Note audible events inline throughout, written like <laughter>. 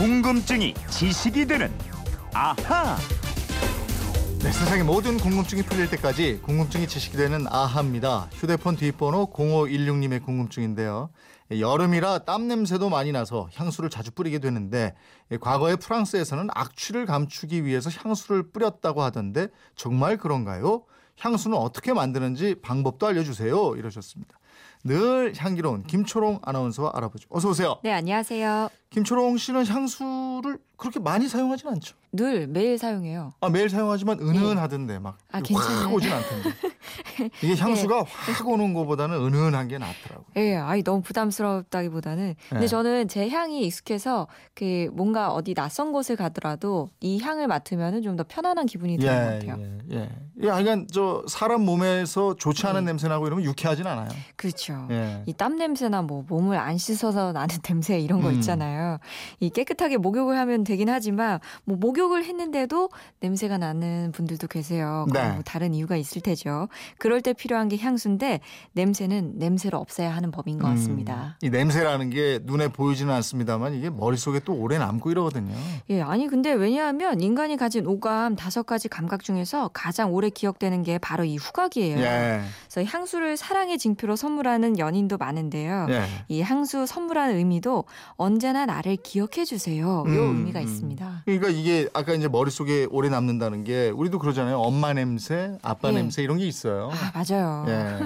궁금증이 지식이 되는 아하. 네, 세상의 모든 궁금증이 풀릴 때까지 궁금증이 지식이 되는 아하입니다. 휴대폰 뒷번호 0516님의 궁금증인데요. 여름이라 땀 냄새도 많이 나서 향수를 자주 뿌리게 되는데 과거에 프랑스에서는 악취를 감추기 위해서 향수를 뿌렸다고 하던데 정말 그런가요? 향수는 어떻게 만드는지 방법도 알려주세요. 이러셨습니다. 늘 향기로운 김초롱 아나운서와 알아보죠. 어서 오세요. 네, 안녕하세요. 김초롱 씨는 향수를 그렇게 많이 사용하진 않죠? 늘 매일 사용해요. 아 매일 사용하지만 은은하던데 막 아, 확 괜찮아요. 오진 않던데. <laughs> <laughs> 이게 향수가 확 오는 것보다는 은은한 게 낫더라고요. 예, 아이 너무 부담스럽다기보다는 근데 네. 저는 제 향이 익숙해서 그 뭔가 어디 낯선 곳을 가더라도 이 향을 맡으면은 좀 더 편안한 기분이 드는 것 같아요. 예, 예. 예, 그러니까 저 사람 몸에서 좋지 않은 네. 냄새 나고 이러면 유쾌하진 않아요. 그렇죠. 예. 이땀 냄새나 뭐 몸을 안 씻어서 나는 <laughs> 냄새 이런 거 음. 있잖아요. 이 깨끗하게 목욕을 하면 되긴 하지만 뭐 목욕을 했는데도 냄새가 나는 분들도 계세요. 네. 뭐 다른 이유가 있을 테죠. 그럴 때 필요한 게 향수인데 냄새는 냄새를 없애야 하는 법인 것 같습니다. 음, 이 냄새라는 게 눈에 보이지는 않습니다만 이게 머릿속에 또 오래 남고 이러거든요. 예, 아니 근데 왜냐하면 인간이 가진 오감 다섯 가지 감각 중에서 가장 오래 기억되는 게 바로 이 후각이에요. 예. 그래서 향수를 사랑의 징표로 선물하는 연인도 많은데요. 예. 이 향수 선물하는 의미도 언제나 나를 기억해 주세요. 요 음, 의미가 음. 있습니다. 그러니까 이게 아까 이제 머릿속에 오래 남는다는 게 우리도 그러잖아요. 엄마 냄새, 아빠 예. 냄새 이런 게 있어요. 아, 맞아요. 예.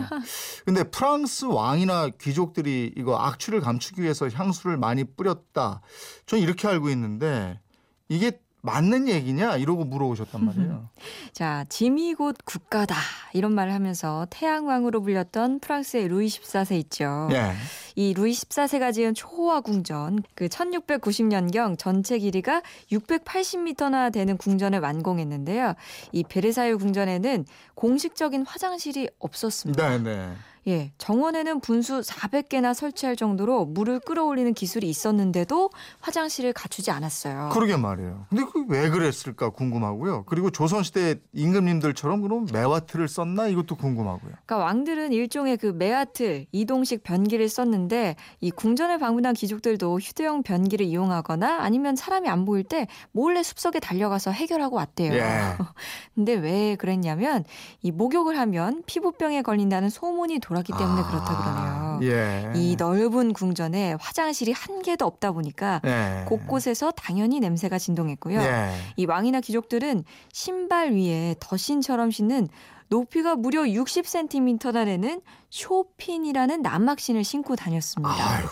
근데 프랑스 왕이나 귀족들이 이거 악취를 감추기 위해서 향수를 많이 뿌렸다. 전 이렇게 알고 있는데 이게 맞는 얘기냐 이러고 물어보셨단 <laughs> 말이에요. 자, 짐이 곧 국가다. 이런 말을 하면서 태양왕으로 불렸던 프랑스의 루이 14세 있죠. 예. 이 루이 14세가 지은 초호화 궁전, 그 1690년경 전체 길이가 680m나 되는 궁전을 완공했는데요. 이 베르사유 궁전에는 공식적인 화장실이 없었습니다. 네, 네. 예, 정원에는 분수 400개나 설치할 정도로 물을 끌어올리는 기술이 있었는데도 화장실을 갖추지 않았어요. 그러게 말이에요. 근데 그 왜 그랬을까 궁금하고요. 그리고 조선시대 임금님들처럼 그럼 매화틀을 썼나 이것도 궁금하고요. 그러니까 왕들은 일종의 그 메아틀 이동식 변기를 썼는데 이 궁전을 방문한 귀족들도 휴대용 변기를 이용하거나 아니면 사람이 안 보일 때 몰래 숲속에 달려가서 해결하고 왔대요. 예. <laughs> 근데 왜 그랬냐면 이 목욕을 하면 피부병에 걸린다는 소문이 돌 았기 때문에 그렇다 그러네요. 예. 이 넓은 궁전에 화장실이 한 개도 없다 보니까 예. 곳곳에서 당연히 냄새가 진동했고요. 예. 이 왕이나 귀족들은 신발 위에 덧신처럼 신는 높이가 무려 60cm나 되는 쇼핀이라는 난막신을 신고 다녔습니다. 아유,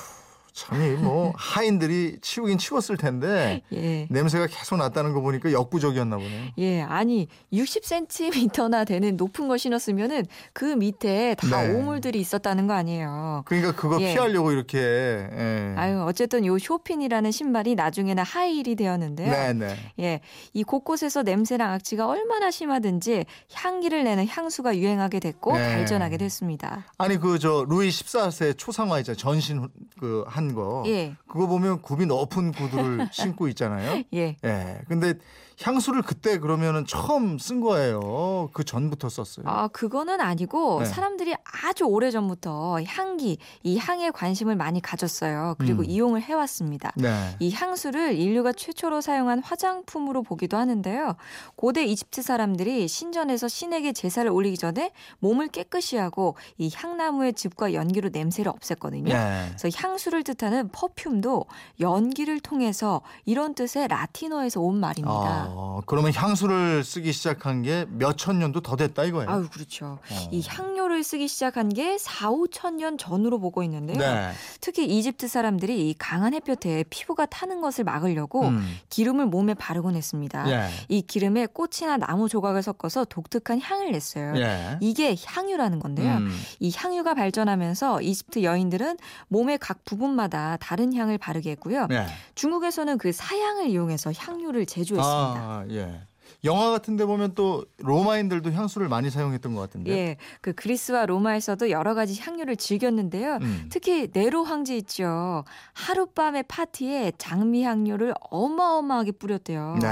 참이 뭐 하인들이 치우긴 치웠을 텐데 <laughs> 예. 냄새가 계속 났다는 거 보니까 역부족이었나 보네요. 예, 아니 60cm나 되는 높은 걸 신었으면은 그 밑에 다 네. 오물들이 있었다는 거 아니에요. 그러니까 그거 예. 피하려고 이렇게. 예. 아유, 어쨌든 요 쇼핀이라는 신발이 나중에는 하이힐이 되었는데요. 네, 네. 예, 이 곳곳에서 냄새랑 악취가 얼마나 심하든지 향기를 내는 향수가 유행하게 됐고 네. 발전하게 됐습니다. 아니 그 저 루이 14세 초상화 있잖아요. 전신 그한 거. 예, 그거 보면 굽이 높은 구두를 <laughs> 신고 있잖아요. 예. 예. 근데 향수를 그때 그러면은 처음 쓴 거예요. 그 전부터 썼어요. 아, 그거는 아니고 네. 사람들이 아주 오래 전부터 향기, 이 향에 관심을 많이 가졌어요. 그리고 음. 이용을 해왔습니다. 네. 이 향수를 인류가 최초로 사용한 화장품으로 보기도 하는데요. 고대 이집트 사람들이 신전에서 신에게 제사를 올리기 전에 몸을 깨끗이 하고 이 향나무의 즙과 연기로 냄새를 없앴거든요. 예. 그래서 향수를 뜻하는 퍼퓸 도 연기를 통해서 이런 뜻의 라틴어에서 온 말입니다. 어, 그러면 향수를 쓰기 시작한 게 몇 천 년도 더 됐다 이거예요. 아유, 그렇죠. 어. 이 향료를 쓰기 시작한 게 4, 5천 년 전으로 보고 있는데요. 네. 특히 이집트 사람들이 이 강한 햇볕에 피부가 타는 것을 막으려고 음. 기름을 몸에 바르곤 했습니다. 예. 이 기름에 꽃이나 나무 조각을 섞어서 독특한 향을 냈어요. 예. 이게 향유라는 건데요. 음. 이 향유가 발전하면서 이집트 여인들은 몸의 각 부분마다 다른 향을 바르게 했고요. 예. 중국에서는 그 사향을 이용해서 향유를 제조했습니다. 아, 예. 영화 같은 데 보면 또 로마인들도 향수를 많이 사용했던 것 같은데. 예, 그 그리스와 로마에서도 여러 가지 향료를 즐겼는데요. 음. 특히 네로 황제 있죠. 하룻밤의 파티에 장미 향료를 어마어마하게 뿌렸대요. 네.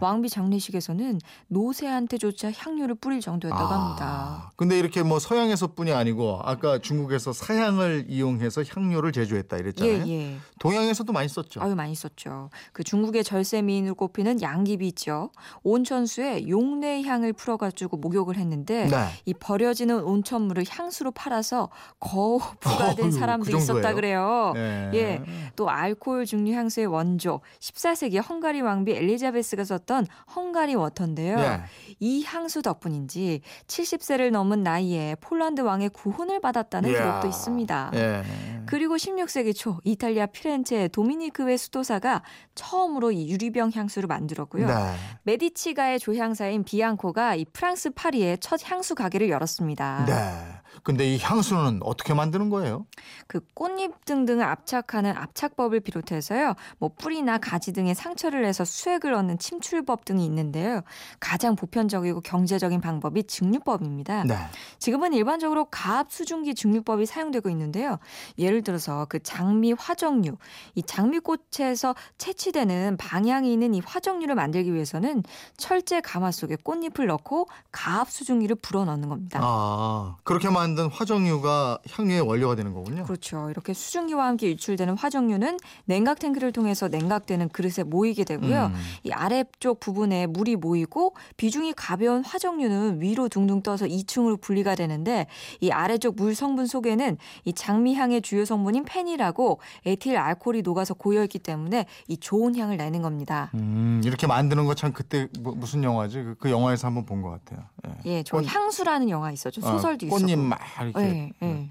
왕비 장례식에서는 노새한테조차 향료를 뿌릴 정도였다고 아, 합니다. 근데 이렇게 뭐 서양에서뿐이 아니고 아까 중국에서 사향을 이용해서 향료를 제조했다 예, 이랬잖아요. 예. 동양에서도 많이 썼죠. 아유 많이 썼죠. 그 중국의 절세미인으로 꼽히는 양귀비 있죠. 온 천수에 용내 향을 풀어가지고 목욕을 했는데 네. 이 버려지는 온천물을 향수로 팔아서 거부가 <laughs> 된 어휴, 사람도 그? 있었다 그래요. 예. 예. 또 알코올 증류 향수의 원조 14세기 헝가리 왕비 엘리자베스가 썼던 헝가리 워터인데요. 예. 이 향수 덕분인지 70세를 넘은 나이에 폴란드 왕의 구혼을 받았다는. 기록도 있습니다. 예. 그리고 16세기 초 이탈리아 피렌체 도미니크의 수도사가 처음으로 이 유리병 향수를 만들었고요. 네. 메디치가의 조향사인 비앙코가 이 프랑스 파리에 첫 향수 가게를 열었습니다. 네. 근데 이 향수는 어떻게 만드는 거예요? 그 꽃잎 등등을 압착하는 압착법을 비롯해서요. 뭐 뿌리나 가지 등의 상처를 내서 수액을 얻는 침출법 등이 있는데요. 가장 보편적이고 경제적인 방법이 증류법입니다. 네. 지금은 일반적으로 가압 수증기 증류법이 사용되고 있는데요. 예를 들어서 그 장미 화정류, 이 장미꽃에서 채취되는 방향이 있는 이 화정류를 만들기 위해서는 철제 가마 속에 꽃잎을 넣고 가압 수증기를 불어 넣는 겁니다. 아, 그렇게 만든 화정유가 향료의 원료가 되는 거군요. 그렇죠. 이렇게 수증기와 함께 유출되는 화정류는 냉각 탱크를 통해서 냉각되는 그릇에 모이게 되고요. 음. 이 아래쪽 부분에 물이 모이고 비중이 가벼운 화정류는 위로 둥둥 떠서 2층으로 분리가 되는데 이 아래쪽 물 성분 속에는 이 장미향의 주요 성분인 페닐하고 에틸 알코올이 녹아서 고여 있기 때문에 이 좋은 향을 내는 겁니다. 음, 이렇게 만드는 거 참 그때 뭐, 무슨 영화지? 그, 그 영화에서 한번 본 것 같아요. 예. 예, 저 꽃- 향수라는 영화 있었죠. 소설도 어, 있었고. 꽃잎 막 이렇게. 예, 예.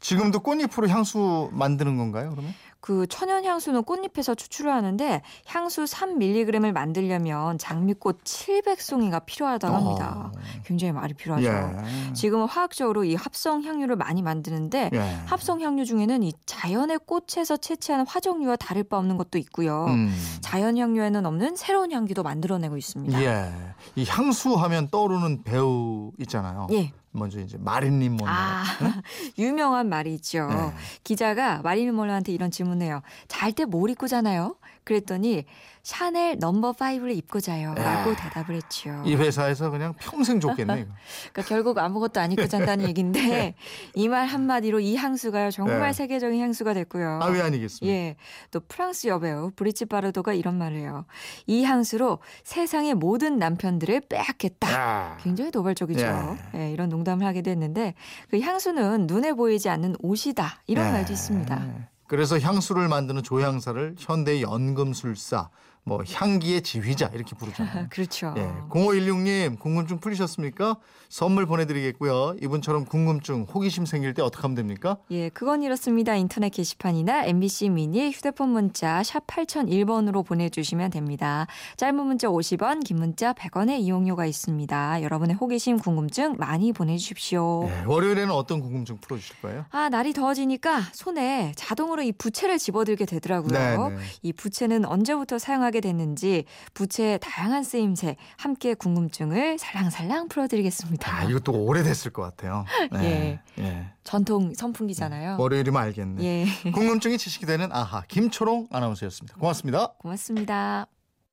지금도 꽃잎으로 향수 만드는 건가요? 그러면? 그 천연 향수는 꽃잎에서 추출을 하는데 향수 3mg을 만들려면 장미꽃 700송이가 필요하다고 합니다. 어. 굉장히 많이 필요하죠. 예. 지금은 화학적으로 이 합성 향료를 많이 만드는데 예. 합성 향료 중에는 이 자연의 꽃에서 채취하는 화정류와 다를 바 없는 것도 있고요. 음. 자연 향료에는 없는 새로운 향기도 만들어내고 있습니다. 예. 이 향수 하면 떠오르는 배우 있잖아요. 예. 먼저 이제 마린린 몬로. 아, <laughs> 유명한 말이 있죠. 네. 기자가 마릴린 몰로한테 이런 질문 해요. 잘 때 뭘 입고 자나요? 그랬더니 샤넬 넘버 5를 입고 자요. 라고 야. 대답을 했죠. 이 회사에서 그냥 평생 줬겠네. <laughs> 그러니까 결국 아무것도 안 입고 잔다는 얘기인데 <laughs> 이 말 한마디로 이 향수가요. 정말 네. 세계적인 향수가 됐고요. 아, 왜 아니겠습니까? 예. 또 프랑스 여배우 브리치 바르도가 이런 말을 해요. 이 향수로 세상의 모든 남편들을 빼앗겠다. 야. 굉장히 도발적이죠. 예, 이런 농담을 하게 됐는데 그 향수는 눈에 보이지 않는 옷이다. 이런 네. 말도 있습니다. 그래서 향수를 만드는 조향사를 현대 연금술사, 뭐 향기의 지휘자 이렇게 부르잖아요. <laughs> 그렇죠. 예, 0516님 궁금증 풀리셨습니까? 선물 보내드리겠고요. 이분처럼 궁금증, 호기심 생길 때 어떻게 하면 됩니까? 예, 그건 이렇습니다. 인터넷 게시판이나 MBC 미니 휴대폰 문자 샵 8001번으로 보내주시면 됩니다. 짧은 문자 50원, 긴 문자 100원의 이용료가 있습니다. 여러분의 호기심, 궁금증 많이 보내주십시오. 예, 월요일에는 어떤 궁금증 풀어주실 거예요? 아, 날이 더워지니까 손에 자동으로 이 부채를 집어들게 되더라고요. 네, 네. 이 부채는 언제부터 사용하 게 됐는지 부채의 다양한 쓰임새 함께 궁금증을 살랑살랑 풀어드리겠습니다. 아, 이것도 오래됐을 것 같아요. 네. <laughs> 예. 전통 선풍기잖아요. 월요일이면 알겠네. 예, 궁금증이 지식이 되는 아하 김초롱 아나운서였습니다. 고맙습니다. 고맙습니다.